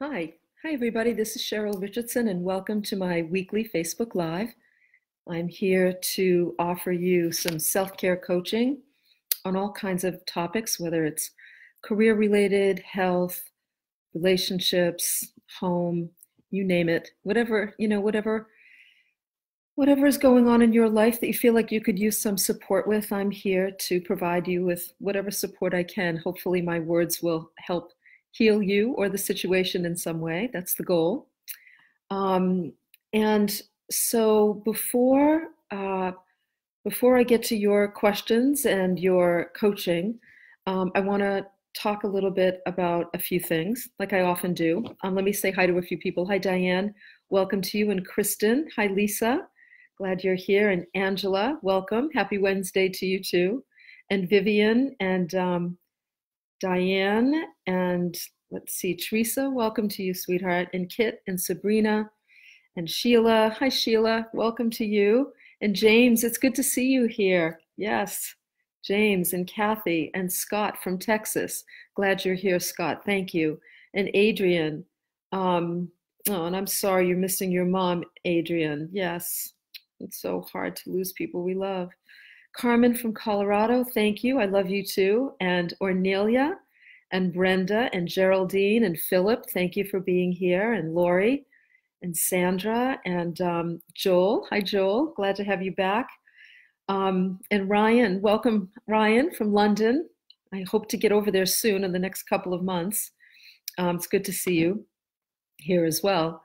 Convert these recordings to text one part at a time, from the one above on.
Hi. Hi, everybody. This is Cheryl Richardson, and welcome to my weekly Facebook Live. I'm here to offer you some self care coaching on all kinds of topics, whether it's career related, health, relationships, home, you name it, whatever, you know, whatever. Whatever is going on in your life that you feel like you could use some support with, I'm here to provide you with whatever support I can. Hopefully, my words will help heal you or the situation in some way. That's the goal. Um, and so before uh, before I get to your questions and your coaching, um, I want to talk a little bit about a few things, like I often do. Um, let me say hi to a few people. Hi, Diane. Welcome to you. And Kristen. Hi, Lisa. Glad you're here. And Angela, welcome. Happy Wednesday to you too. And Vivian and um, Diane and let's see, Teresa, welcome to you, sweetheart, and Kit and Sabrina and Sheila. Hi, Sheila, welcome to you. And James, it's good to see you here. Yes, James and Kathy and Scott from Texas. Glad you're here, Scott. Thank you. And Adrian. Um, oh, and I'm sorry you're missing your mom, Adrian. Yes, it's so hard to lose people we love. Carmen from Colorado, thank you. I love you too. And Ornelia and Brenda and Geraldine and Philip, thank you for being here. And Lori and Sandra and um, Joel. Hi, Joel. Glad to have you back. Um, and Ryan, welcome, Ryan from London. I hope to get over there soon in the next couple of months. Um, it's good to see you here as well.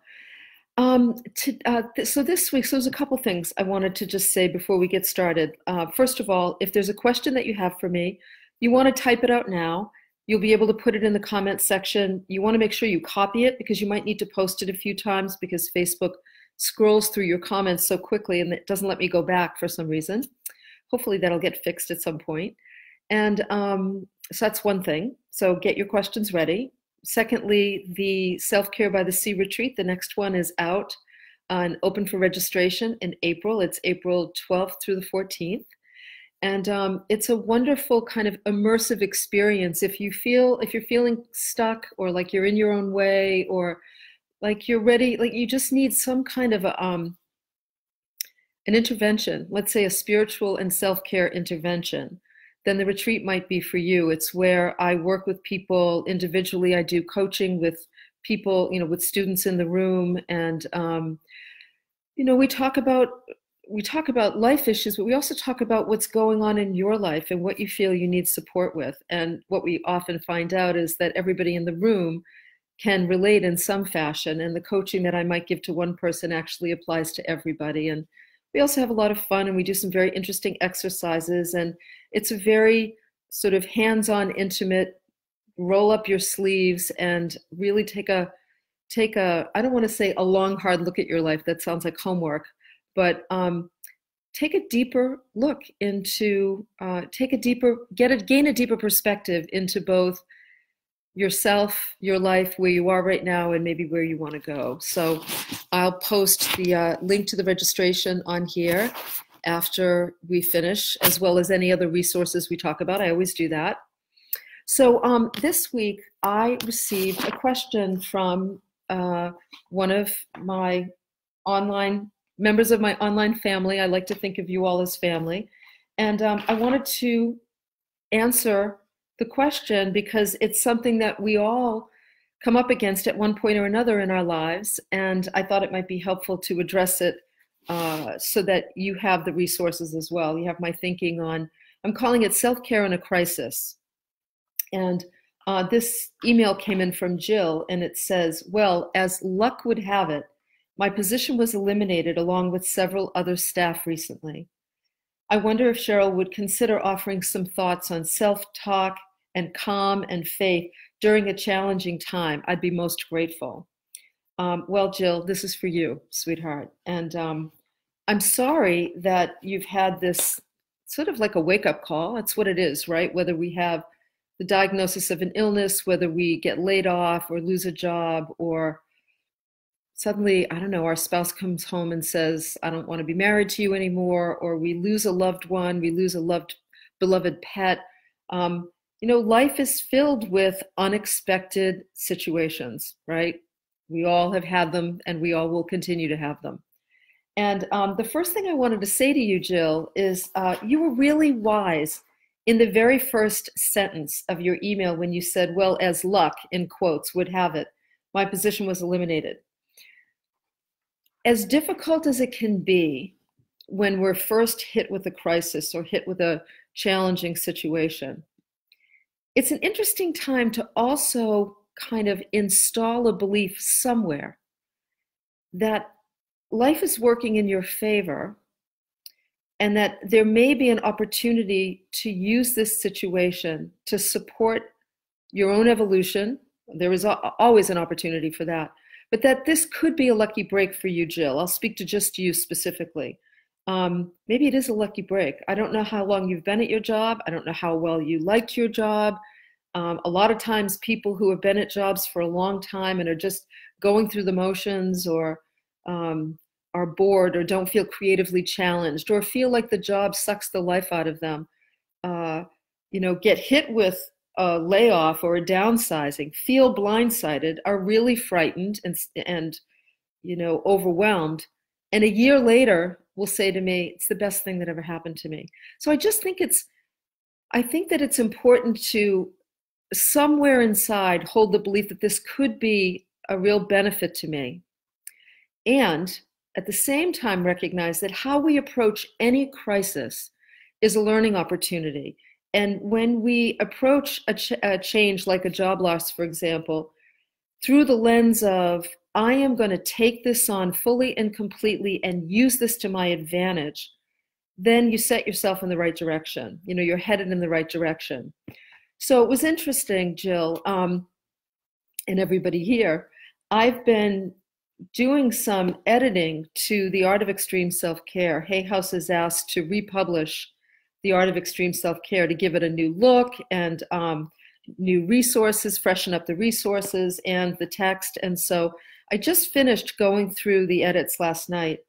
Um, to, uh, th- so this week, so there's a couple things I wanted to just say before we get started. Uh, first of all, if there's a question that you have for me, you want to type it out now. You'll be able to put it in the comments section. You want to make sure you copy it because you might need to post it a few times because Facebook scrolls through your comments so quickly and it doesn't let me go back for some reason. Hopefully that'll get fixed at some point. And um, so that's one thing. So get your questions ready. Secondly, the Self Care by the Sea retreat, the next one is out and open for registration in April. It's April 12th through the 14th. And um, it's a wonderful kind of immersive experience. If you feel, if you're feeling stuck or like you're in your own way or like you're ready, like you just need some kind of a, um, an intervention, let's say a spiritual and self care intervention then the retreat might be for you. It's where I work with people individually. I do coaching with people, you know, with students in the room, and um, you know, we talk about we talk about life issues, but we also talk about what's going on in your life and what you feel you need support with. And what we often find out is that everybody in the room can relate in some fashion, and the coaching that I might give to one person actually applies to everybody. And we also have a lot of fun and we do some very interesting exercises and it's a very sort of hands-on intimate roll up your sleeves and really take a take a i don't want to say a long hard look at your life that sounds like homework but um, take a deeper look into uh, take a deeper get a gain a deeper perspective into both yourself, your life, where you are right now, and maybe where you want to go. So I'll post the uh, link to the registration on here after we finish, as well as any other resources we talk about. I always do that. So um, this week, I received a question from uh, one of my online members of my online family. I like to think of you all as family. And um, I wanted to answer the question because it's something that we all come up against at one point or another in our lives. And I thought it might be helpful to address it uh, so that you have the resources as well. You have my thinking on, I'm calling it self care in a crisis. And uh, this email came in from Jill, and it says, Well, as luck would have it, my position was eliminated along with several other staff recently. I wonder if Cheryl would consider offering some thoughts on self talk and calm and faith during a challenging time. I'd be most grateful. Um, well, Jill, this is for you, sweetheart. And um, I'm sorry that you've had this sort of like a wake up call. That's what it is, right? Whether we have the diagnosis of an illness, whether we get laid off or lose a job, or suddenly, I don't know, our spouse comes home and says, I don't want to be married to you anymore, or we lose a loved one, we lose a loved, beloved pet. Um, you know, life is filled with unexpected situations, right? We all have had them and we all will continue to have them. And um, the first thing I wanted to say to you, Jill, is uh, you were really wise in the very first sentence of your email when you said, well, as luck, in quotes, would have it, my position was eliminated. As difficult as it can be when we're first hit with a crisis or hit with a challenging situation, it's an interesting time to also kind of install a belief somewhere that life is working in your favor and that there may be an opportunity to use this situation to support your own evolution. There is always an opportunity for that. But that this could be a lucky break for you, Jill. I'll speak to just you specifically. Um, maybe it is a lucky break. I don't know how long you've been at your job. I don't know how well you liked your job. Um, a lot of times, people who have been at jobs for a long time and are just going through the motions or um, are bored or don't feel creatively challenged or feel like the job sucks the life out of them, uh, you know, get hit with a layoff or a downsizing, feel blindsided, are really frightened and, and you know, overwhelmed. And a year later, will say to me, it's the best thing that ever happened to me. So I just think it's, I think that it's important to somewhere inside hold the belief that this could be a real benefit to me. And at the same time, recognize that how we approach any crisis is a learning opportunity. And when we approach a, ch- a change like a job loss, for example, through the lens of I am going to take this on fully and completely and use this to my advantage, then you set yourself in the right direction. You know, you're headed in the right direction. So it was interesting, Jill, um, and everybody here. I've been doing some editing to The Art of Extreme Self Care. Hay House has asked to republish The Art of Extreme Self Care to give it a new look and um, new resources, freshen up the resources and the text. And so I just finished going through the edits last night.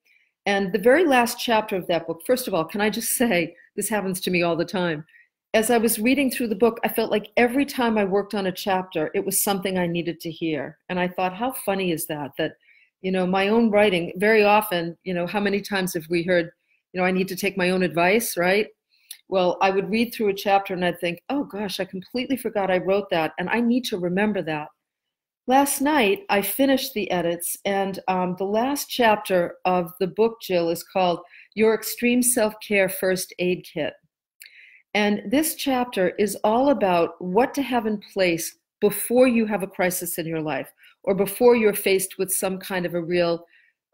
And the very last chapter of that book, first of all, can I just say, this happens to me all the time. As I was reading through the book, I felt like every time I worked on a chapter, it was something I needed to hear. And I thought, how funny is that? That, you know, my own writing, very often, you know, how many times have we heard, you know, I need to take my own advice, right? Well, I would read through a chapter and I'd think, oh gosh, I completely forgot I wrote that. And I need to remember that. Last night, I finished the edits, and um, the last chapter of the book, Jill, is called Your Extreme Self Care First Aid Kit. And this chapter is all about what to have in place before you have a crisis in your life or before you're faced with some kind of a real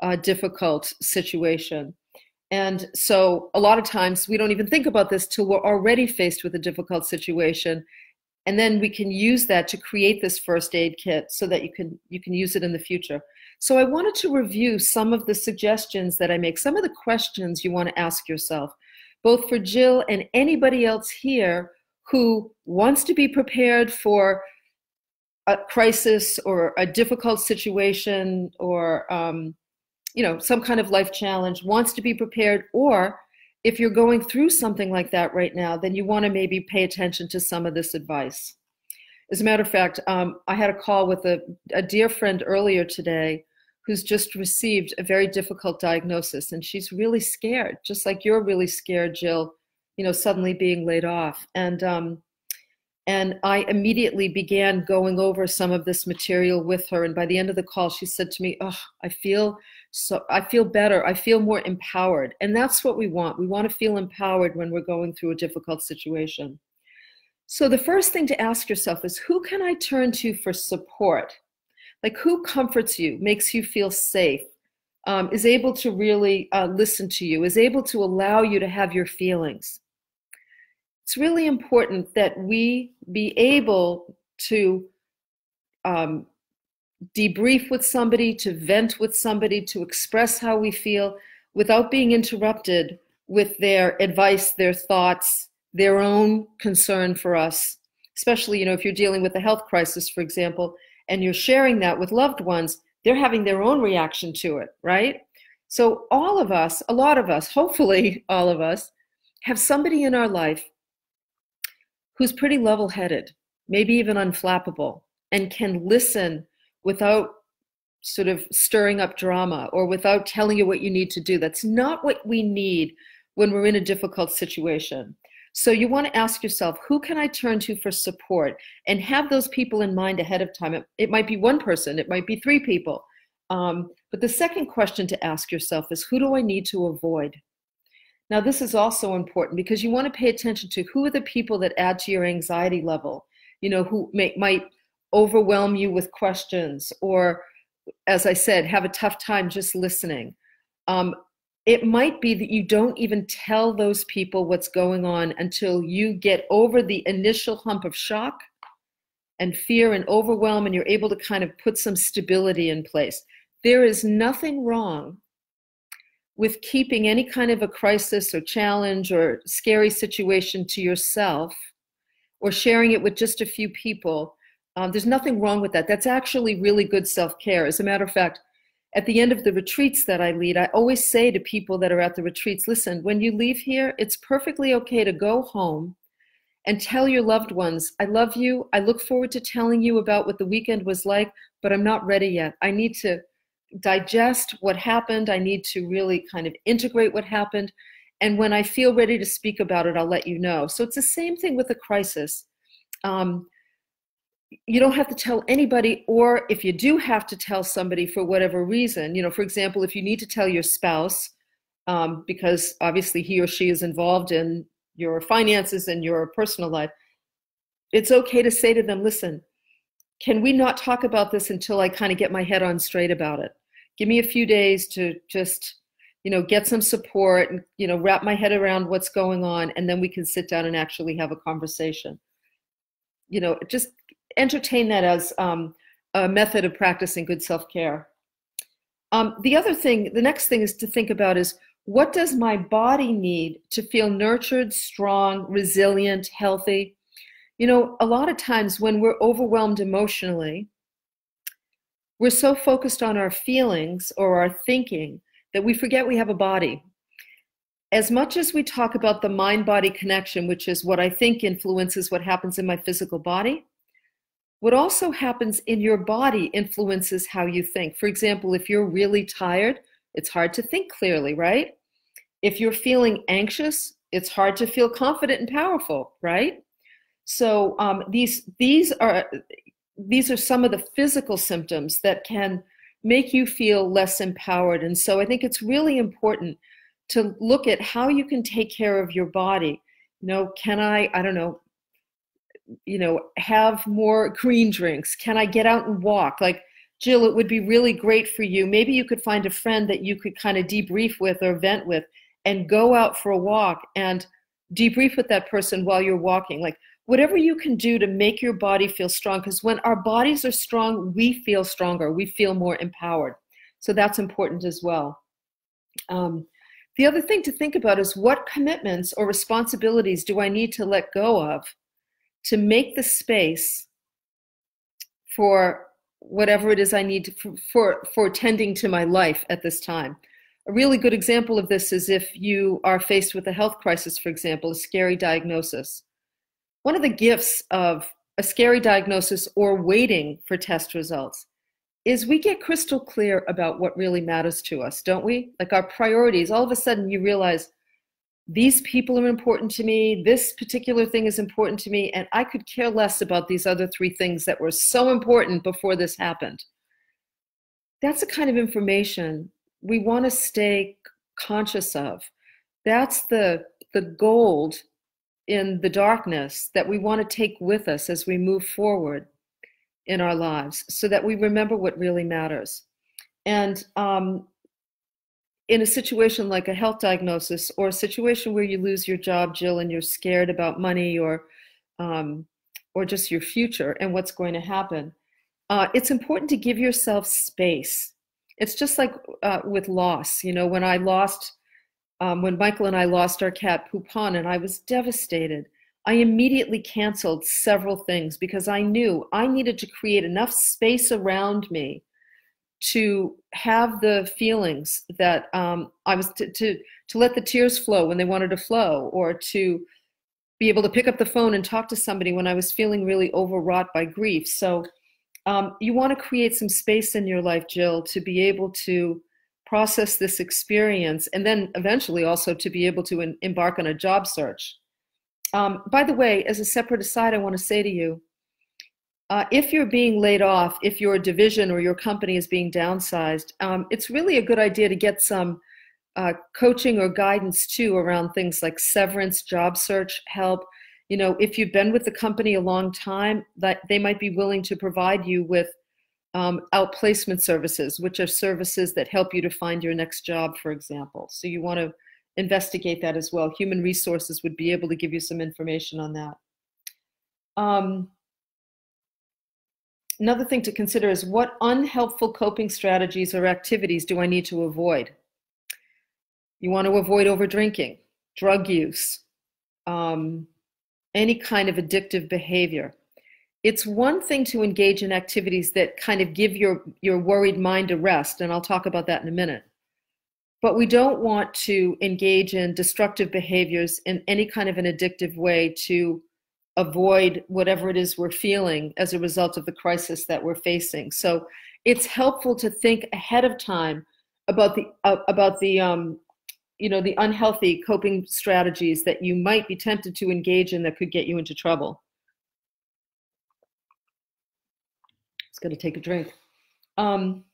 uh, difficult situation. And so, a lot of times, we don't even think about this till we're already faced with a difficult situation and then we can use that to create this first aid kit so that you can you can use it in the future. So i wanted to review some of the suggestions that i make some of the questions you want to ask yourself both for jill and anybody else here who wants to be prepared for a crisis or a difficult situation or um, you know some kind of life challenge wants to be prepared or if you're going through something like that right now, then you want to maybe pay attention to some of this advice. As a matter of fact, um, I had a call with a, a dear friend earlier today who's just received a very difficult diagnosis, and she's really scared, just like you're really scared, Jill. You know, suddenly being laid off, and um, and I immediately began going over some of this material with her. And by the end of the call, she said to me, "Oh, I feel so I feel better. I feel more empowered. And that's what we want. We want to feel empowered when we're going through a difficult situation. So the first thing to ask yourself is who can I turn to for support? Like who comforts you, makes you feel safe, um, is able to really uh, listen to you, is able to allow you to have your feelings. It's really important that we be able to um, debrief with somebody, to vent with somebody, to express how we feel without being interrupted with their advice, their thoughts, their own concern for us. Especially, you know, if you're dealing with a health crisis, for example, and you're sharing that with loved ones, they're having their own reaction to it, right? So, all of us, a lot of us, hopefully all of us, have somebody in our life who's pretty level headed, maybe even unflappable, and can listen without sort of stirring up drama or without telling you what you need to do. That's not what we need when we're in a difficult situation. So you want to ask yourself, who can I turn to for support? And have those people in mind ahead of time. It, it might be one person, it might be three people. Um, but the second question to ask yourself is, who do I need to avoid? Now, this is also important because you want to pay attention to who are the people that add to your anxiety level, you know, who may, might overwhelm you with questions or, as I said, have a tough time just listening. Um, it might be that you don't even tell those people what's going on until you get over the initial hump of shock and fear and overwhelm and you're able to kind of put some stability in place. There is nothing wrong with keeping any kind of a crisis or challenge or scary situation to yourself or sharing it with just a few people. Um, there's nothing wrong with that. That's actually really good self care. As a matter of fact, at the end of the retreats that I lead, I always say to people that are at the retreats listen, when you leave here, it's perfectly okay to go home and tell your loved ones, I love you. I look forward to telling you about what the weekend was like, but I'm not ready yet. I need to digest what happened. I need to really kind of integrate what happened. And when I feel ready to speak about it, I'll let you know. So it's the same thing with a crisis. Um, you don't have to tell anybody, or if you do have to tell somebody for whatever reason, you know, for example, if you need to tell your spouse, um, because obviously he or she is involved in your finances and your personal life, it's okay to say to them, listen, can we not talk about this until I kind of get my head on straight about it? Give me a few days to just, you know, get some support and, you know, wrap my head around what's going on, and then we can sit down and actually have a conversation. You know, just entertain that as um, a method of practicing good self care. Um, the other thing, the next thing is to think about is what does my body need to feel nurtured, strong, resilient, healthy? You know, a lot of times when we're overwhelmed emotionally, we're so focused on our feelings or our thinking that we forget we have a body. As much as we talk about the mind body connection, which is what I think influences what happens in my physical body, what also happens in your body influences how you think. For example, if you're really tired, it's hard to think clearly, right? If you're feeling anxious, it's hard to feel confident and powerful, right? So um, these these are these are some of the physical symptoms that can make you feel less empowered. And so I think it's really important to look at how you can take care of your body. You know, can I, I don't know, you know, have more green drinks? Can I get out and walk? Like, Jill, it would be really great for you. Maybe you could find a friend that you could kind of debrief with or vent with and go out for a walk and debrief with that person while you're walking. Like, whatever you can do to make your body feel strong, because when our bodies are strong, we feel stronger, we feel more empowered. So that's important as well. Um, the other thing to think about is what commitments or responsibilities do I need to let go of to make the space for whatever it is I need to, for, for, for tending to my life at this time. A really good example of this is if you are faced with a health crisis, for example, a scary diagnosis. One of the gifts of a scary diagnosis or waiting for test results is we get crystal clear about what really matters to us, don't we? Like our priorities. All of a sudden, you realize these people are important to me, this particular thing is important to me, and I could care less about these other three things that were so important before this happened. That's the kind of information we want to stay conscious of. That's the, the gold in the darkness that we want to take with us as we move forward in our lives so that we remember what really matters. And um, in a situation like a health diagnosis or a situation where you lose your job, Jill, and you're scared about money or um, or just your future and what's going to happen, uh, it's important to give yourself space. It's just like uh, with loss. You know, when I lost, um, when Michael and I lost our cat Poupon, and I was devastated. I immediately canceled several things because I knew I needed to create enough space around me to have the feelings that um, I was to, to to let the tears flow when they wanted to flow, or to be able to pick up the phone and talk to somebody when I was feeling really overwrought by grief. So um, you want to create some space in your life, Jill, to be able to process this experience and then eventually also to be able to in, embark on a job search. Um, by the way, as a separate aside, I want to say to you uh, if you're being laid off, if your division or your company is being downsized, um, it's really a good idea to get some uh, coaching or guidance too around things like severance, job search help. You know, if you've been with the company a long time, that they might be willing to provide you with um, outplacement services, which are services that help you to find your next job, for example. So you want to investigate that as well. Human resources would be able to give you some information on that. Um, Another thing to consider is what unhelpful coping strategies or activities do I need to avoid? You want to avoid over drinking, drug use, um, any kind of addictive behavior. It's one thing to engage in activities that kind of give your, your worried mind a rest, and I'll talk about that in a minute. But we don't want to engage in destructive behaviors in any kind of an addictive way to avoid whatever it is we're feeling as a result of the crisis that we're facing. So it's helpful to think ahead of time about the uh, about the um, you know the unhealthy coping strategies that you might be tempted to engage in that could get you into trouble. Going to take a drink. Um,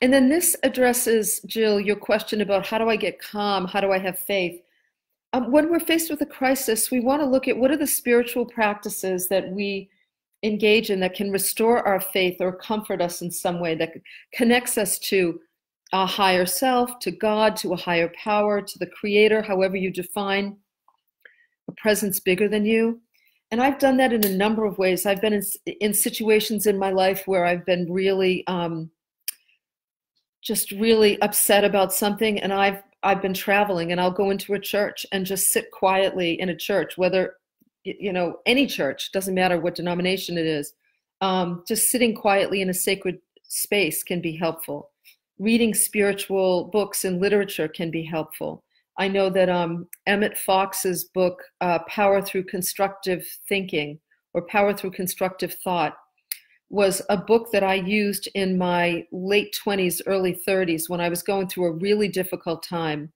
and then this addresses, Jill, your question about how do I get calm? How do I have faith? um, when we're faced with a crisis, we want to look at what are the spiritual practices that we engage in that can restore our faith or comfort us in some way, that connects us to a higher self, to God, to a higher power, to the Creator, however you define a presence bigger than you. And I've done that in a number of ways. I've been in, in situations in my life where I've been really, um, just really upset about something, and I've I've been traveling and I'll go into a church and just sit quietly in a church, whether, you know, any church, doesn't matter what denomination it is. Um, just sitting quietly in a sacred space can be helpful. Reading spiritual books and literature can be helpful. I know that um, Emmett Fox's book, uh, Power Through Constructive Thinking or Power Through Constructive Thought, was a book that I used in my late 20s, early 30s when I was going through a really difficult time.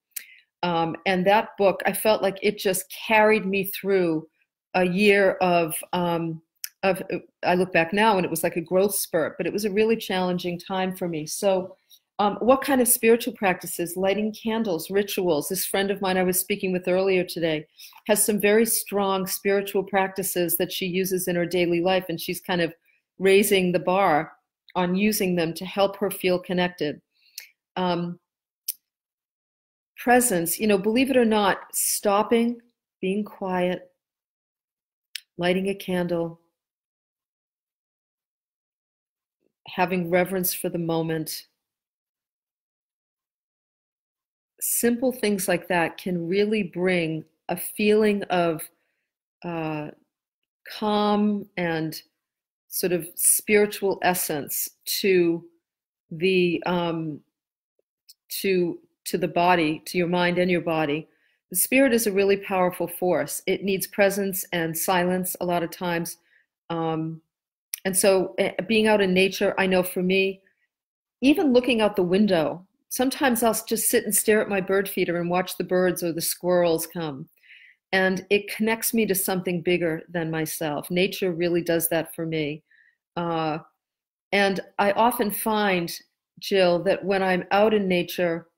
Um, and that book, I felt like it just carried me through a year of, um, of. I look back now and it was like a growth spurt, but it was a really challenging time for me. So, um, what kind of spiritual practices? Lighting candles, rituals. This friend of mine I was speaking with earlier today has some very strong spiritual practices that she uses in her daily life, and she's kind of raising the bar on using them to help her feel connected. Um, presence, you know, believe it or not, stopping, being quiet, lighting a candle, having reverence for the moment. Simple things like that can really bring a feeling of uh, calm and sort of spiritual essence to the um, to to the body, to your mind and your body. The spirit is a really powerful force. It needs presence and silence a lot of times. Um, and so, uh, being out in nature, I know for me, even looking out the window, sometimes I'll just sit and stare at my bird feeder and watch the birds or the squirrels come. And it connects me to something bigger than myself. Nature really does that for me. Uh, and I often find, Jill, that when I'm out in nature,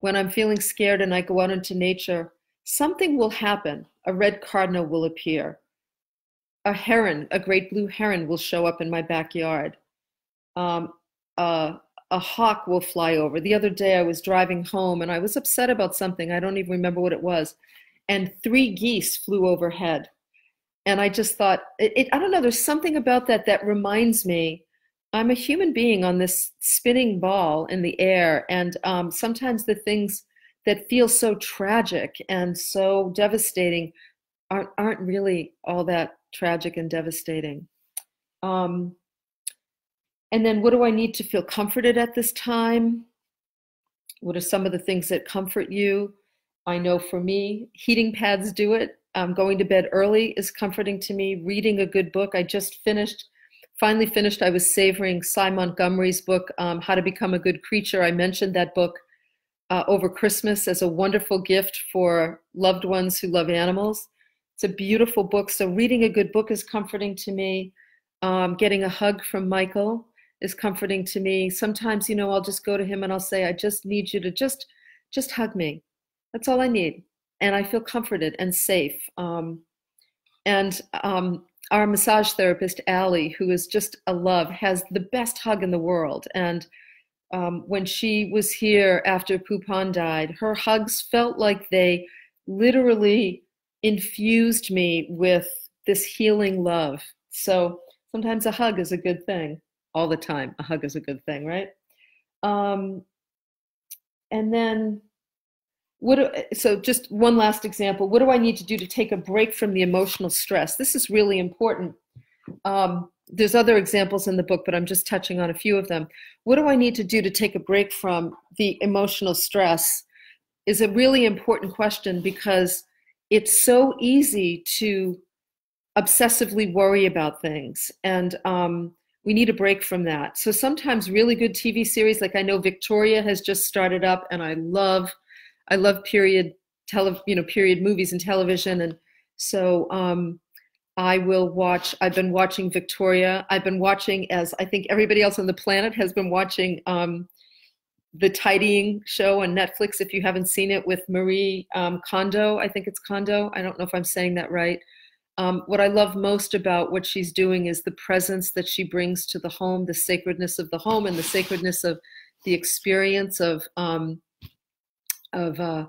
when I'm feeling scared and I go out into nature, something will happen. A red cardinal will appear. A heron, a great blue heron, will show up in my backyard. Um, uh, a hawk will fly over. The other day I was driving home and I was upset about something. I don't even remember what it was. And three geese flew overhead and I just thought, it, it, I don't know, there's something about that that reminds me I'm a human being on this spinning ball in the air. And um, sometimes the things that feel so tragic and so devastating aren't, aren't really all that tragic and devastating. Um, and then, what do I need to feel comforted at this time? What are some of the things that comfort you? I know for me, heating pads do it. Um, going to bed early is comforting to me. Reading a good book. I just finished, finally finished, I was savoring Sy Montgomery's book, um, How to Become a Good Creature. I mentioned that book uh, over Christmas as a wonderful gift for loved ones who love animals. It's a beautiful book. So, reading a good book is comforting to me. Um, getting a hug from Michael is comforting to me. Sometimes, you know, I'll just go to him and I'll say, I just need you to just, just hug me. That's all I need. And I feel comforted and safe. Um, and um, our massage therapist, Allie, who is just a love, has the best hug in the world. And um, when she was here after Poupon died, her hugs felt like they literally infused me with this healing love. So sometimes a hug is a good thing. All the time, a hug is a good thing, right? Um, and then what do, so just one last example. What do i need to do to take a break from the emotional stress? This is really important. Um, there's other examples in the book but i'm just touching on a few of them. What do i need to do to take a break from the emotional stress is a really important question because it's so easy to obsessively worry about things. And um, we need a break from that so sometimes really good tv series like i know victoria has just started up and i love i love period tele you know period movies and television and so um, I will watch. I've been watching Victoria. I've been watching, as I think everybody else on the planet has been watching, um, the Tidying show on Netflix. If you haven't seen it, with Marie um, Kondo, I think it's Kondo. I don't know if I'm saying that right. Um, what I love most about what she's doing is the presence that she brings to the home, the sacredness of the home, and the sacredness of the experience of um, of uh,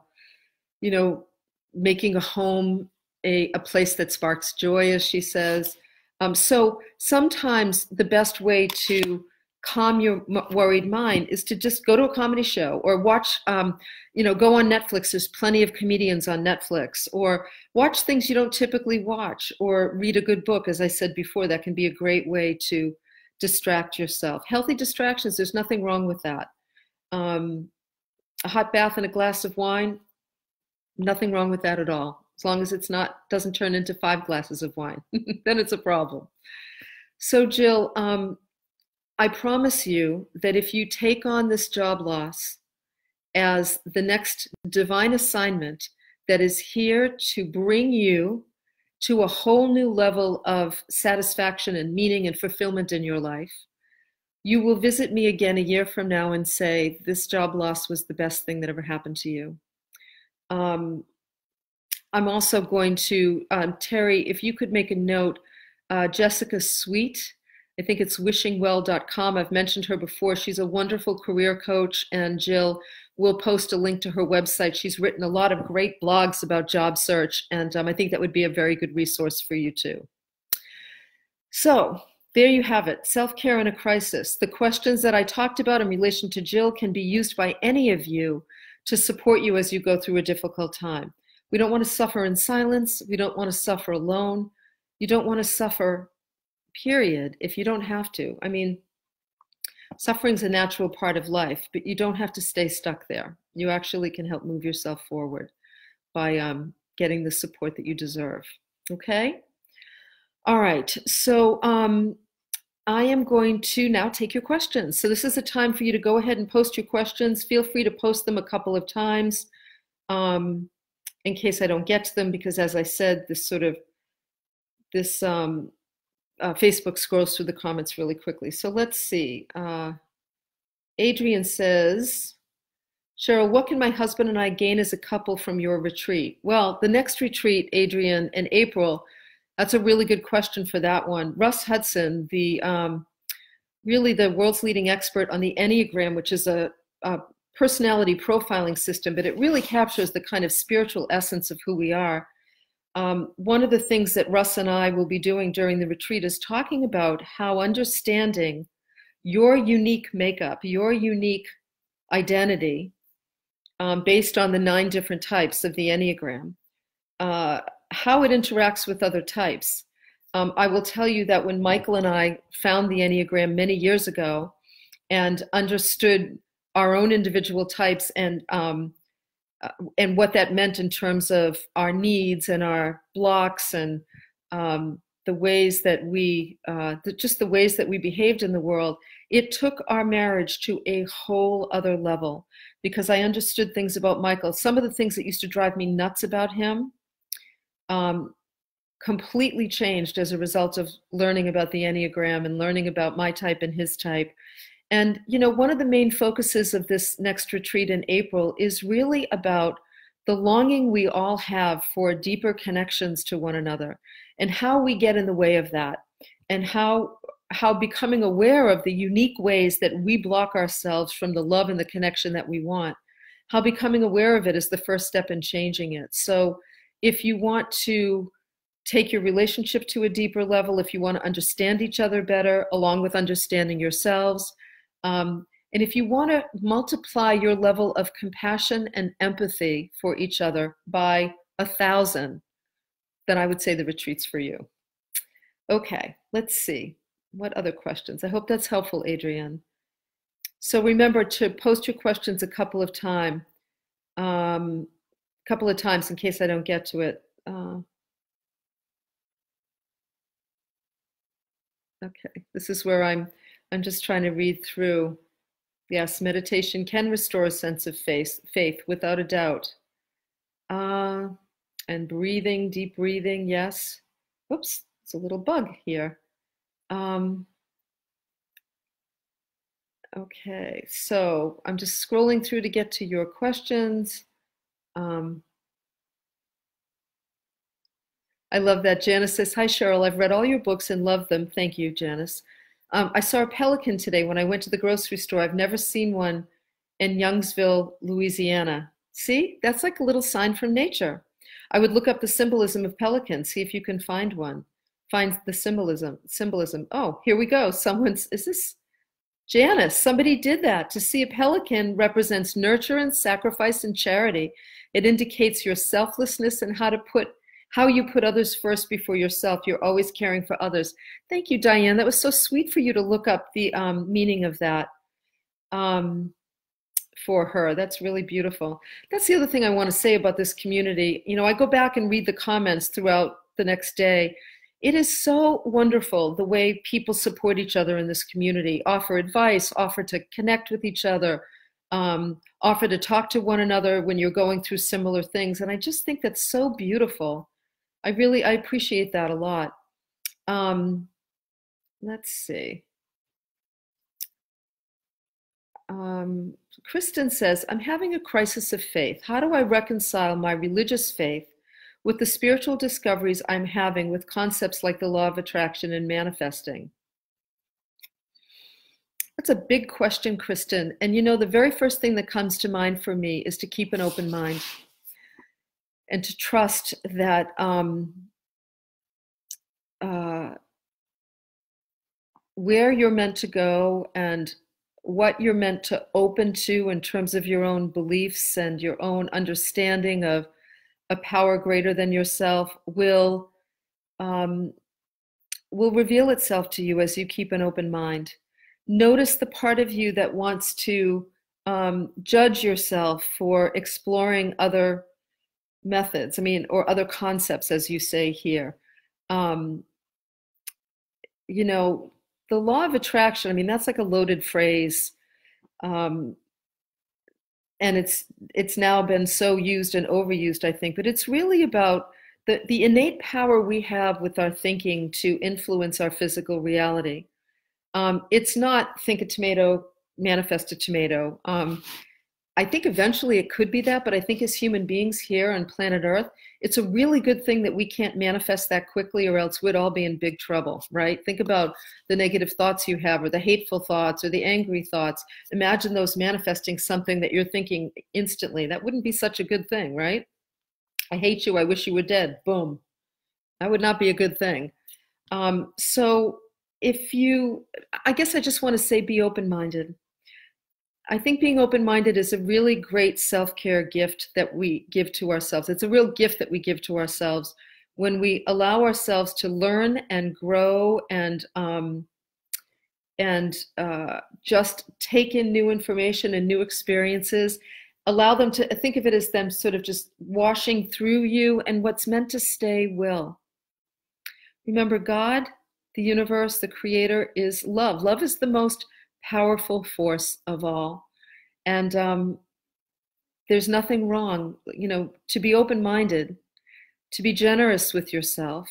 you know making a home a, a place that sparks joy, as she says. Um, so sometimes the best way to calm your worried mind is to just go to a comedy show or watch, um, you know, go on Netflix. There's plenty of comedians on Netflix, or watch things you don't typically watch, or read a good book. As I said before, that can be a great way to distract yourself. Healthy distractions, there's nothing wrong with that. Um, a hot bath and a glass of wine, nothing wrong with that at all as long as it's not doesn't turn into five glasses of wine then it's a problem so jill um, i promise you that if you take on this job loss as the next divine assignment that is here to bring you to a whole new level of satisfaction and meaning and fulfillment in your life you will visit me again a year from now and say this job loss was the best thing that ever happened to you. Um, I'm also going to, um, Terry, if you could make a note, uh, Jessica Sweet, I think it's wishingwell.com. I've mentioned her before. She's a wonderful career coach, and Jill will post a link to her website. She's written a lot of great blogs about job search, and um, I think that would be a very good resource for you too. So, there you have it self care in a crisis. The questions that I talked about in relation to Jill can be used by any of you to support you as you go through a difficult time. We don't want to suffer in silence. We don't want to suffer alone. You don't want to suffer, period, if you don't have to. I mean, suffering's a natural part of life, but you don't have to stay stuck there. You actually can help move yourself forward by um, getting the support that you deserve. Okay? All right. So um, I am going to now take your questions. So this is a time for you to go ahead and post your questions. Feel free to post them a couple of times. Um, in case I don't get to them, because as I said, this sort of this um, uh, Facebook scrolls through the comments really quickly. So let's see. Uh, Adrian says, Cheryl, what can my husband and I gain as a couple from your retreat? Well, the next retreat, Adrian, in April, that's a really good question for that one. Russ Hudson, the um, really the world's leading expert on the Enneagram, which is a, a personality profiling system, but it really captures the kind of spiritual essence of who we are. Um, one of the things that Russ and I will be doing during the retreat is talking about how understanding your unique makeup, your unique identity, um, based on the nine different types of the Enneagram, uh, how it interacts with other types. Um, I will tell you that when Michael and I found the Enneagram many years ago and understood our own individual types and um, and what that meant in terms of our needs and our blocks and um, the ways that we, uh, the, just the ways that we behaved in the world, it took our marriage to a whole other level because I understood things about Michael. Some of the things that used to drive me nuts about him um, completely changed as a result of learning about the Enneagram and learning about my type and his type. And, you know, one of the main focuses of this next retreat in April is really about the longing we all have for deeper connections to one another and how we get in the way of that and how how becoming aware of the unique ways that we block ourselves from the love and the connection that we want how becoming aware of it is the first step in changing it. So if you want to take your relationship to a deeper level if you want to understand each other better along with understanding yourselves um, and if you want to multiply your level of compassion and empathy for each other by a thousand, then I would say the retreat's for you. Okay, let's see. What other questions? I hope that's helpful, Adrienne. So remember to post your questions a couple of times, um, couple of times in case I don't get to it. Uh, okay, this is where I'm. I'm just trying to read through. Yes, meditation can restore a sense of faith, faith without a doubt. Uh, and breathing, deep breathing, yes. Oops, it's a little bug here. Um, okay, so I'm just scrolling through to get to your questions. Um, I love that. Janice says, Hi, Cheryl. I've read all your books and love them. Thank you, Janice. Um, I saw a pelican today when I went to the grocery store. I've never seen one in Youngsville, Louisiana. See, that's like a little sign from nature. I would look up the symbolism of pelicans, see if you can find one. Find the symbolism. Symbolism. Oh, here we go. Someone's. Is this Janice? Somebody did that. To see a pelican represents nurture and sacrifice and charity. It indicates your selflessness and how to put how you put others first before yourself. You're always caring for others. Thank you, Diane. That was so sweet for you to look up the um, meaning of that um, for her. That's really beautiful. That's the other thing I want to say about this community. You know, I go back and read the comments throughout the next day. It is so wonderful the way people support each other in this community, offer advice, offer to connect with each other, um, offer to talk to one another when you're going through similar things. And I just think that's so beautiful. I really I appreciate that a lot. Um, let's see. Um, Kristen says, I'm having a crisis of faith. How do I reconcile my religious faith with the spiritual discoveries I'm having with concepts like the law of attraction and manifesting? That's a big question, Kristen. And you know, the very first thing that comes to mind for me is to keep an open mind and to trust that um, uh, where you're meant to go and what you're meant to open to in terms of your own beliefs and your own understanding of a power greater than yourself will um, will reveal itself to you as you keep an open mind. Notice the part of you that wants to um, judge yourself for exploring other methods, I mean, or other concepts, as you say here. Um, you know, the law of attraction, I mean, that's like a loaded phrase. Um, and it's it's now been so used and overused, I think, but it's really about the, the innate power we have with our thinking to influence our physical reality. Um, it's not think a tomato, manifest a tomato. Um, I think eventually it could be that, but I think as human beings here on planet Earth, it's a really good thing that we can't manifest that quickly, or else we'd all be in big trouble, right? Think about the negative thoughts you have, or the hateful thoughts, or the angry thoughts. Imagine those manifesting something that you're thinking instantly. That wouldn't be such a good thing, right? I hate you. I wish you were dead. Boom. That would not be a good thing. Um, so, if you, I guess I just want to say be open minded I think being open minded is a really great self care gift that we give to ourselves. It's a real gift that we give to ourselves when we allow ourselves to learn and grow and um, and uh, just take in new information and new experiences allow them to think of it as them sort of just washing through you, and what's meant to stay will. Remember, God, the universe, the creator is love. Love is the most powerful force of all. And um, there's nothing wrong, you know, to be open minded, to be generous with yourself,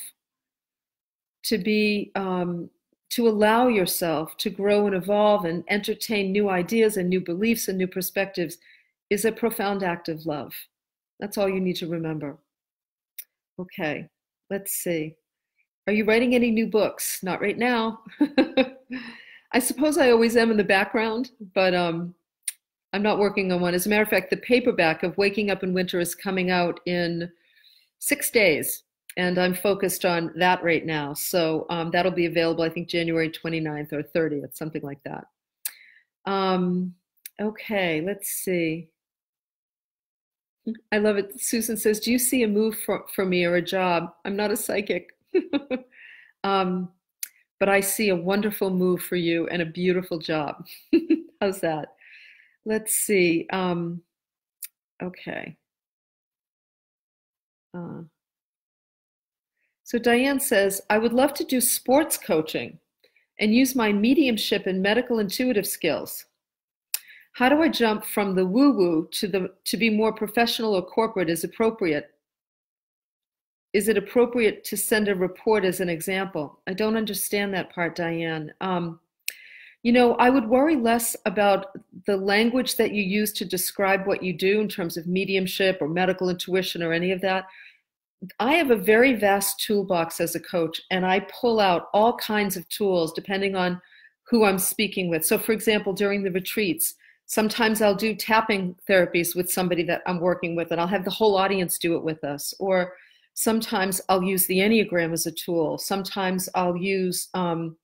to be, um, to allow yourself to grow and evolve and entertain new ideas and new beliefs and new perspectives is a profound act of love. That's all you need to remember. Okay, let's see. Are you writing any new books? Not right now. I suppose I always am in the background, but um, I'm not working on one. As a matter of fact, the paperback of Waking Up in Winter is coming out in six days, and I'm focused on that right now. So um, that'll be available, I think, January 29th or 30th, something like that. Um, okay, let's see. I love it. Susan says, Do you see a move for, for me or a job? I'm not a psychic. um, but I see a wonderful move for you and a beautiful job. How's that? let's see. Um, okay. Uh, so Diane says, I would love to do sports coaching and use my mediumship and medical intuitive skills. How do I jump from the woo-woo to the to be more professional or corporate is appropriate? Is it appropriate to send a report as an example? I don't understand that part, Diane. Um, you know, I would worry less about the language that you use to describe what you do in terms of mediumship or medical intuition or any of that. I have a very vast toolbox as a coach, and I pull out all kinds of tools depending on who I'm speaking with. So, for example, during the retreats, sometimes I'll do tapping therapies with somebody that I'm working with, and I'll have the whole audience do it with us. Or sometimes I'll use the Enneagram as a tool. Sometimes I'll use um,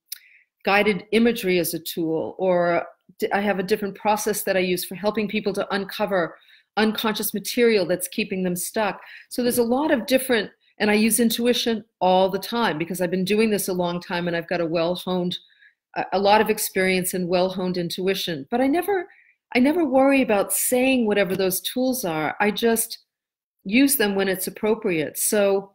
guided imagery as a tool, or I have a different process that I use for helping people to uncover unconscious material that's keeping them stuck. So there's a lot of different, and I use intuition all the time because I've been doing this a long time and I've got a well honed, a lot of experience and well honed intuition. But I never, I never worry about saying whatever those tools are. I just use them when it's appropriate. So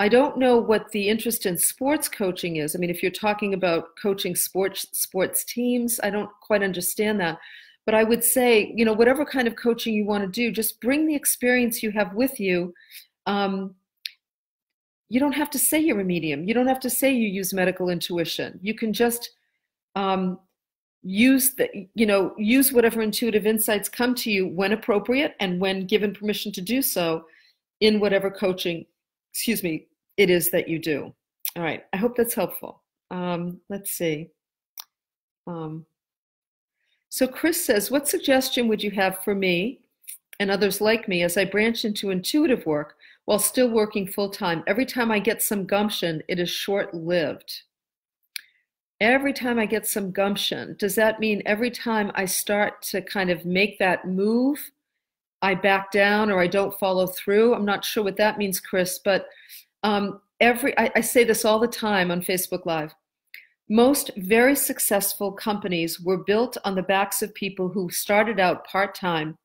I don't know what the interest in sports coaching is. I mean, if you're talking about coaching sports sports teams, I don't quite understand that. But I would say, you know, whatever kind of coaching you want to do, just bring the experience you have with you. Um, you don't have to say you're a medium. You don't have to say you use medical intuition. You can just um, use the, you know, use whatever intuitive insights come to you when appropriate and when given permission to do so in whatever coaching, excuse me, it is that you do. All right, I hope that's helpful. Um, let's see. Um, so Chris says, what suggestion would you have for me and others like me as I branch into intuitive work while still working full time? Every time I get some gumption, it is short lived. Every time I get some gumption, does that mean every time I start to kind of make that move, I back down or I don't follow through? I'm not sure what that means, Chris, but um, every I, I say this all the time on Facebook Live. Most very successful companies were built on the backs of people who started out part time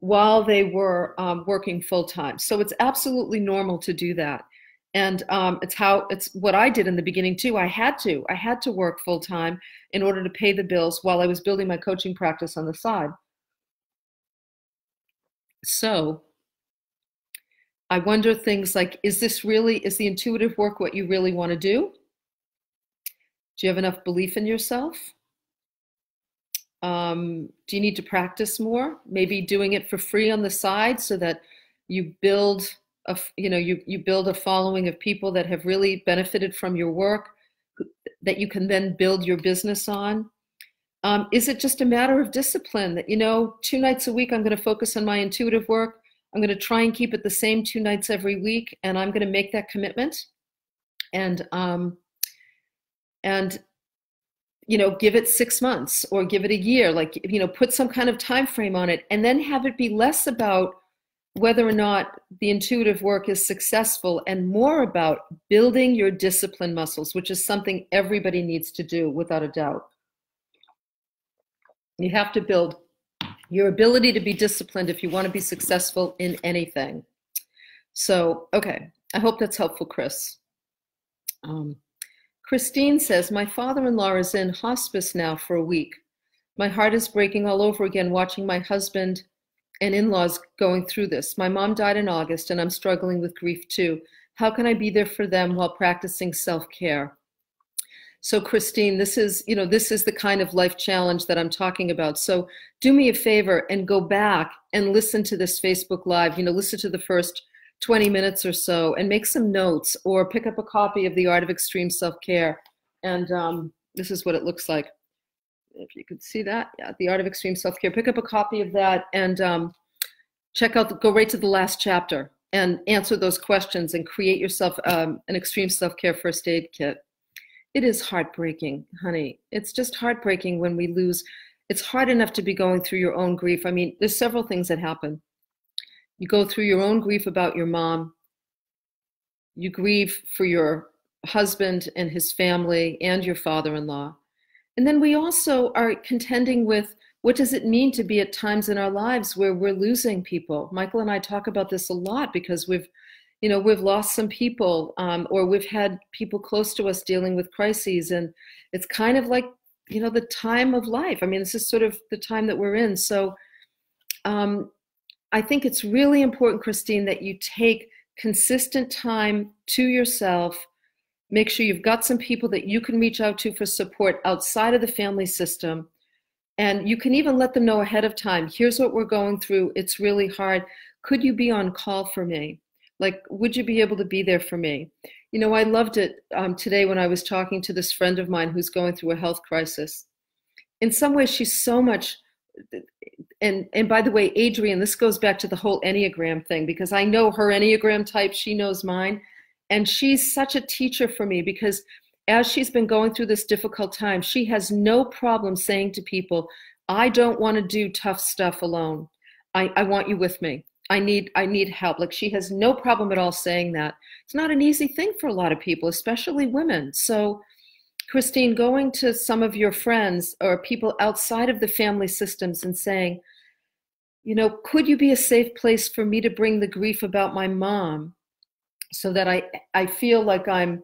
while they were um, working full time. So it's absolutely normal to do that. And um, it's how it's what I did in the beginning too. I had to, I had to work full time in order to pay the bills while I was building my coaching practice on the side. So I wonder things like, is this really, is the intuitive work what you really want to do? Do you have enough belief in yourself? Um, do you need to practice more? Maybe doing it for free on the side so that you build a, you know, you, you build a following of people that have really benefited from your work that you can then build your business on. Um, is it just a matter of discipline that, you know, two nights a week, I'm going to focus on my intuitive work I'm going to try and keep it the same two nights every week, and I'm going to make that commitment. And um, and you know, give it six months or give it a year. Like you know, put some kind of time frame on it, and then have it be less about whether or not the intuitive work is successful and more about building your discipline muscles, which is something everybody needs to do without a doubt. You have to build your ability to be disciplined if you want to be successful in anything. So, okay, I hope that's helpful, Chris. Um, Christine says, My father in law is in hospice now for a week. My heart is breaking all over again watching my husband and in laws going through this. My mom died in August, and I'm struggling with grief too. How can I be there for them while practicing self care? So, Christine, this is, you know, this is the kind of life challenge that I'm talking about. So, do me a favor and go back and listen to this Facebook Live. You know, listen to the first 20 minutes or so and make some notes or pick up a copy of The Art of Extreme Self Care. And um, this is what it looks like if you could see that, yeah, The Art of Extreme Self Care. Pick up a copy of that and um, check out, the, go right to the last chapter and answer those questions and create yourself um, an extreme self care first aid kit. It is heartbreaking, honey. It's just heartbreaking when we lose. It's hard enough to be going through your own grief. I mean, there's several things that happen. You go through your own grief about your mom, you grieve for your husband and his family and your father in law and then we also are contending with what does it mean to be at times in our lives where we're losing people? Michael and I talk about this a lot because we've, you know, we've lost some people um, or we've had people close to us dealing with crises. And it's kind of like, you know, the time of life. I mean, this is sort of the time that we're in. So um, I think it's really important, Christine, that you take consistent time to yourself Make sure you've got some people that you can reach out to for support outside of the family system. And you can even let them know ahead of time here's what we're going through. It's really hard. Could you be on call for me? Like, would you be able to be there for me? You know, I loved it um, today when I was talking to this friend of mine who's going through a health crisis. In some ways, she's so much. And and by the way, Adrian, this goes back to the whole Enneagram thing because I know her Enneagram type, she knows mine. And she's such a teacher for me because as she's been going through this difficult time, she has no problem saying to people, I don't want to do tough stuff alone. I, I want you with me. I need I need help. Like she has no problem at all saying that. It's not an easy thing for a lot of people, especially women. So Christine, going to some of your friends or people outside of the family systems and saying, you know, could you be a safe place for me to bring the grief about my mom so that I I feel like I'm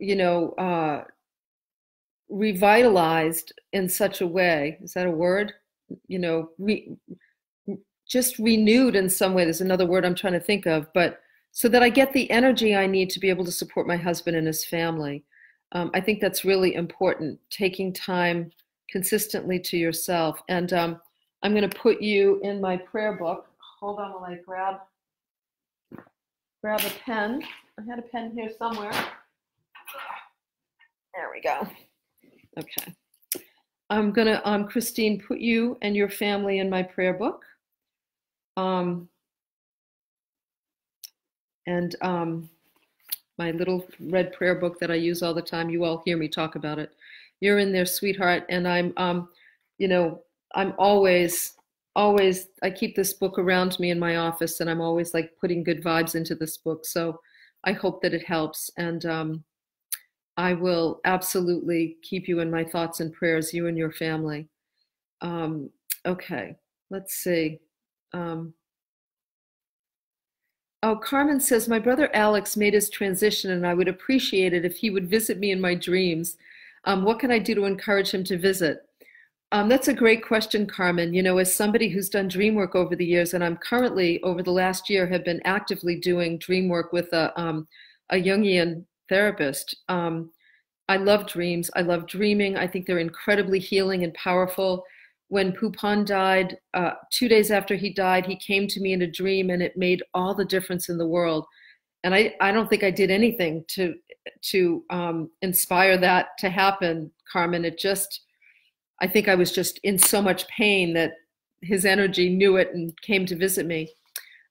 you know uh, revitalized in such a way. Is that a word? You know, re, just renewed in some way. There's another word I'm trying to think of, but so that I get the energy I need to be able to support my husband and his family. Um, I think that's really important. Taking time consistently to yourself, and um, I'm going to put you in my prayer book. Hold on while I grab grab a pen. I had a pen here somewhere. There we go. Okay. I'm gonna, um, Christine, put you and your family in my prayer book. Um, and um, my little red prayer book that I use all the time. You all hear me talk about it. You're in there, sweetheart, and I'm, um, you know, I'm always always I keep this book around me in my office, and I'm always like putting good vibes into this book. So I hope that it helps, and um, I will absolutely keep you in my thoughts and prayers, you and your family. Um, okay, let's see. Um, oh, Carmen says, My brother Alex made his transition, and I would appreciate it if he would visit me in my dreams. Um, what can I do to encourage him to visit? Um, that's a great question, Carmen. You know, as somebody who's done dream work over the years, and I'm currently, over the last year, have been actively doing dream work with a, um, a Jungian therapist. Um, I love dreams. I love dreaming. I think they're incredibly healing and powerful. When Poupon died, uh, two days after he died, he came to me in a dream, and it made all the difference in the world. And I, I don't think I did anything to to um, inspire that to happen, Carmen. It just I think I was just in so much pain that his energy knew it and came to visit me.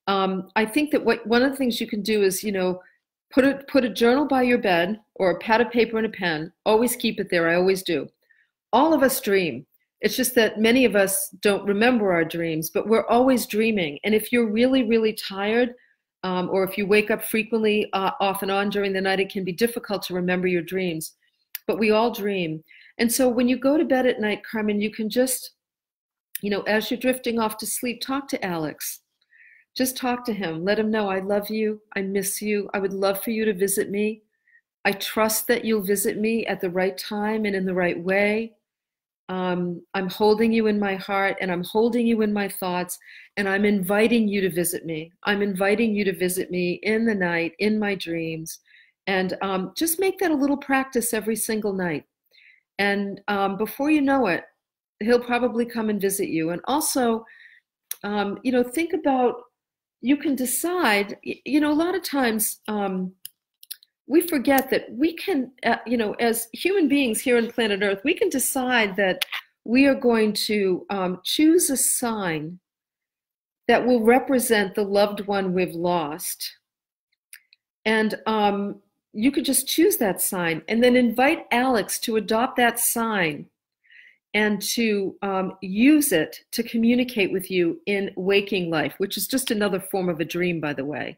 Um, I think that what one of the things you can do is, you know, put a put a journal by your bed or a pad of paper and a pen. Always keep it there. I always do. All of us dream. It's just that many of us don't remember our dreams, but we're always dreaming. And if you're really, really tired, um, or if you wake up frequently uh, off and on during the night, it can be difficult to remember your dreams. But we all dream. And so when you go to bed at night, Carmen, you can just you know, as you're drifting off to sleep, talk to Alex. Just talk to him. Let him know I love you. I miss you. I would love for you to visit me. I trust that you'll visit me at the right time and in the right way. Um, I'm holding you in my heart and I'm holding you in my thoughts, and I'm inviting you to visit me. I'm inviting you to visit me in the night, in my dreams. And um, just make that a little practice every single night. And um, before you know it, he'll probably come and visit you. And also, um, you know, think about you can decide, you know, a lot of times um, we forget that we can, uh, you know, as human beings here on planet Earth, we can decide that we are going to um, choose a sign that will represent the loved one we've lost. And um, you could just choose that sign and then invite Alex to adopt that sign and to um, use it to communicate with you in waking life, which is just another form of a dream, by the way.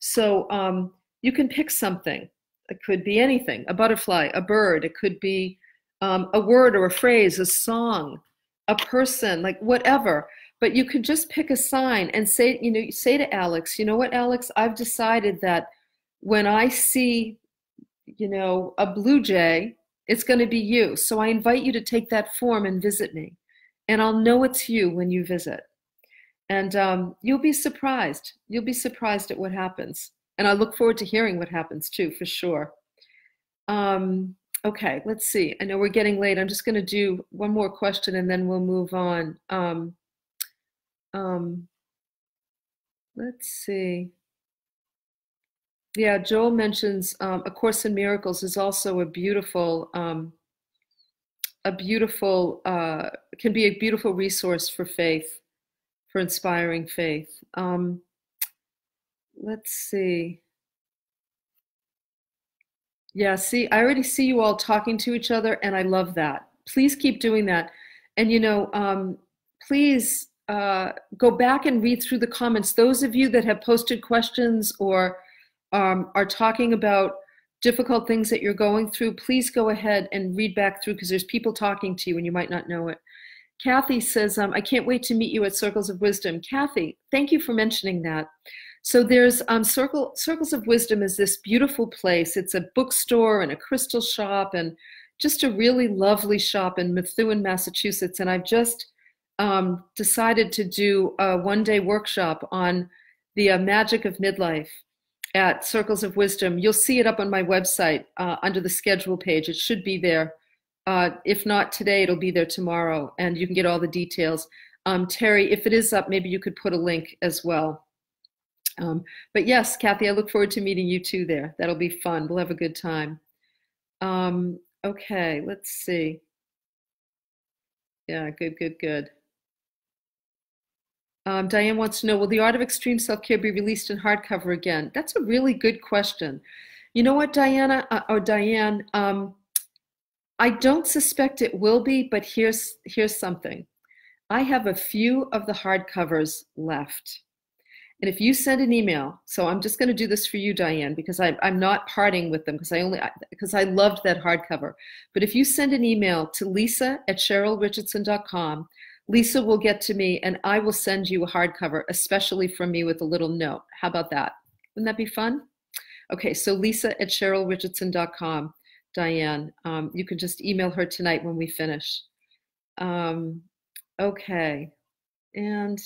So, um, you can pick something. It could be anything a butterfly, a bird, it could be um, a word or a phrase, a song, a person, like whatever. But you could just pick a sign and say, you know, say to Alex, you know what, Alex, I've decided that when I see, you know, a blue jay, it's going to be you. So I invite you to take that form and visit me. And I'll know it's you when you visit. And um, you'll be surprised. You'll be surprised at what happens. And I look forward to hearing what happens too, for sure. Um, okay, let's see. I know we're getting late. I'm just going to do one more question and then we'll move on. Um, um, let's see. Yeah, Joel mentions um, A Course in Miracles is also a beautiful, um, a beautiful, uh, can be a beautiful resource for faith, for inspiring faith. Um, let's see. Yeah, see, I already see you all talking to each other, and I love that. Please keep doing that. And, you know, um, please uh, go back and read through the comments. Those of you that have posted questions or um, are talking about difficult things that you're going through, please go ahead and read back through because there's people talking to you and you might not know it. Kathy says, um, I can't wait to meet you at Circles of Wisdom. Kathy, thank you for mentioning that. So there's um, Circle, Circles of Wisdom is this beautiful place. It's a bookstore and a crystal shop and just a really lovely shop in Methuen, Massachusetts. And I've just um, decided to do a one day workshop on the uh, magic of midlife at Circles of Wisdom. You'll see it up on my website uh, under the schedule page. It should be there. Uh, if not today, it'll be there tomorrow, and you can get all the details. Um, Terry, if it is up, maybe you could put a link as well. Um, but yes, Kathy, I look forward to meeting you too there. That'll be fun. We'll have a good time. Um, okay, let's see. Yeah, good, good, good. Um, Diane wants to know, will the Art of Extreme Self-Care be released in hardcover again? That's a really good question. You know what, Diana uh, or Diane, um, I don't suspect it will be, but here's, here's something. I have a few of the hardcovers left. And if you send an email, so I'm just going to do this for you, Diane, because I, I'm not parting with them because I only because I loved that hardcover. But if you send an email to Lisa at CherylRichardson.com, Lisa will get to me and I will send you a hardcover, especially from me with a little note. How about that? Wouldn't that be fun? Okay, so Lisa at CherylRichardson.com, Diane. Um, you can just email her tonight when we finish. Um, okay, and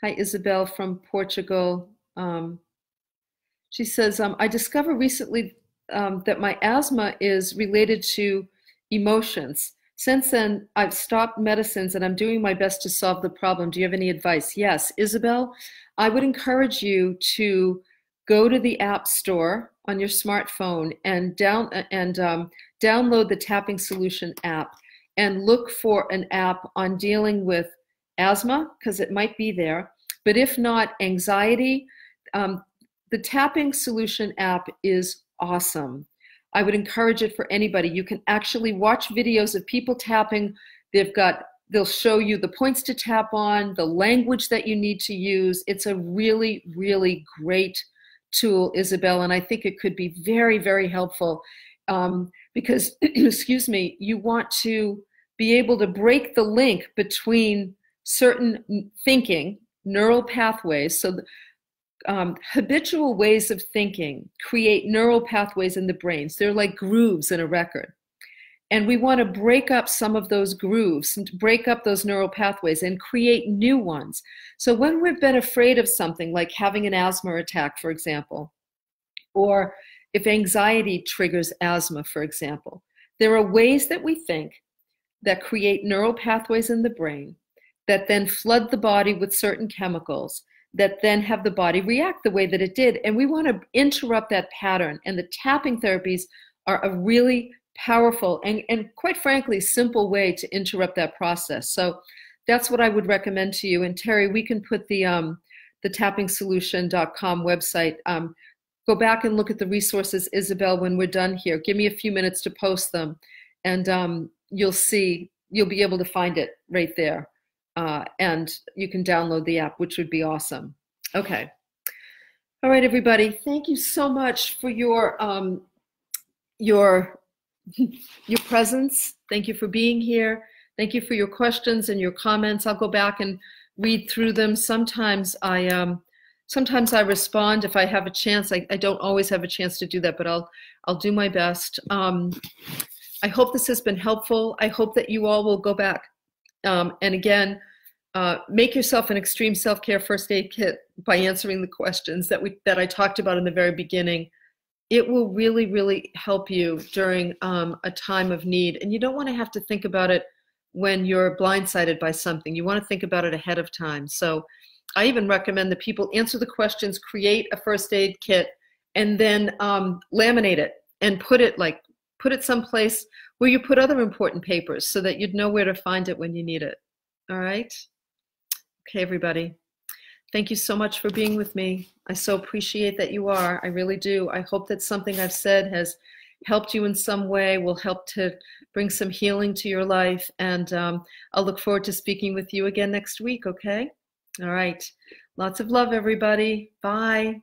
Hi, Isabel from Portugal. Um, she says, um, I discovered recently um, that my asthma is related to emotions. Since then, I've stopped medicines and I'm doing my best to solve the problem. Do you have any advice? Yes, Isabel, I would encourage you to go to the App Store on your smartphone and down and um, download the Tapping Solution app and look for an app on dealing with asthma, because it might be there. But if not, anxiety, um, the Tapping Solution app is awesome. I would encourage it for anybody. You can actually watch videos of people tapping. They've got they'll show you the points to tap on, the language that you need to use. It's a really, really great tool, Isabel, and I think it could be very, very helpful um, because, excuse me, you want to be able to break the link between certain thinking, neural pathways. So, um, habitual ways of thinking create neural pathways in the brains. They're like grooves in a record. And we want to break up some of those grooves, break up those neural pathways and create new ones. So when we've been afraid of something, like having an asthma attack, for example, or if anxiety triggers asthma, for example, there are ways that we think that create neural pathways in the brain that then flood the body with certain chemicals that then have the body react the way that it did. And we want to interrupt that pattern. And the tapping therapies are a really powerful and, and quite frankly, simple way to interrupt that process. So that's what I would recommend to you. And Terry, we can put the um, the tappingsolution.com website. Um, go back and look at the resources, Isabel, when we're done here. Give me a few minutes to post them, and um, you'll see, you'll be able to find it right there. Uh, and you can download the app, which would be awesome. Okay. All right, everybody. Thank you so much for your um, your your presence. Thank you for being here. Thank you for your questions and your comments. I'll go back and read through them. Sometimes I um, sometimes I respond if I have a chance. I, I don't always have a chance to do that, but I'll I'll do my best. Um, I hope this has been helpful. I hope that you all will go back um, and again uh, make yourself an extreme self-care first aid kit by answering the questions that we that I talked about in the very beginning it will really, really help you during um, a time of need. And you don't want to have to think about it when you're blindsided by something. You want to think about it ahead of time. So I even recommend that people answer the questions, create a first aid kit, and then um, laminate it and put it like put it someplace where you put other important papers so that you'd know where to find it when you need it. All right. Okay, everybody. Thank you so much for being with me. I so appreciate that you are. I really do. I hope that something I've said has helped you in some way, will help to bring some healing to your life. And um, I'll look forward to speaking with you again next week, okay? All right. Lots of love, everybody. Bye.